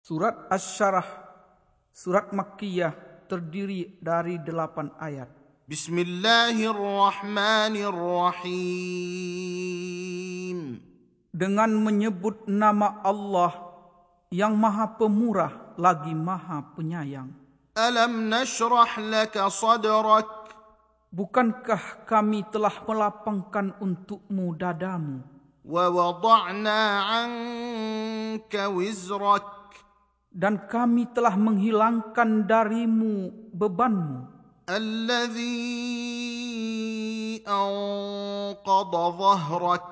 Surat Asy-Syarah Surat Makkiyah terdiri dari delapan ayat. Bismillahirrahmanirrahim. Dengan menyebut nama Allah yang maha pemurah lagi maha penyayang. Alam nashrah laka sadrak. Bukankah kami telah melapangkan untukmu dadamu? Wa wada'na anka wizrak dan kami telah menghilangkan darimu bebanmu. Allazi anqadha dhahrak.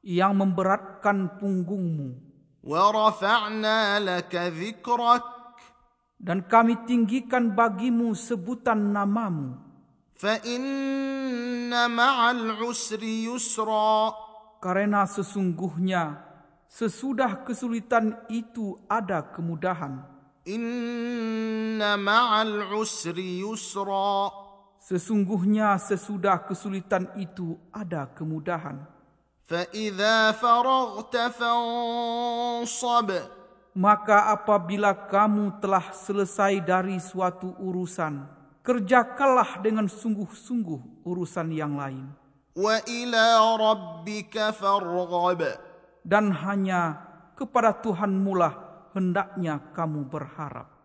Yang memberatkan punggungmu. Wa rafa'na laka dhikrak. Dan kami tinggikan bagimu sebutan namamu. Fa inna ma'al usri yusra. Karena sesungguhnya sesudah kesulitan itu ada kemudahan إن مع العسر يسرا sesungguhnya sesudah kesulitan itu ada kemudahan فإذا فرغت فانصب maka apabila kamu telah selesai dari suatu urusan kerjakanlah dengan sungguh-sungguh urusan yang lain وإلى ربك فارغب dan hanya kepada Tuhanmu lah hendaknya kamu berharap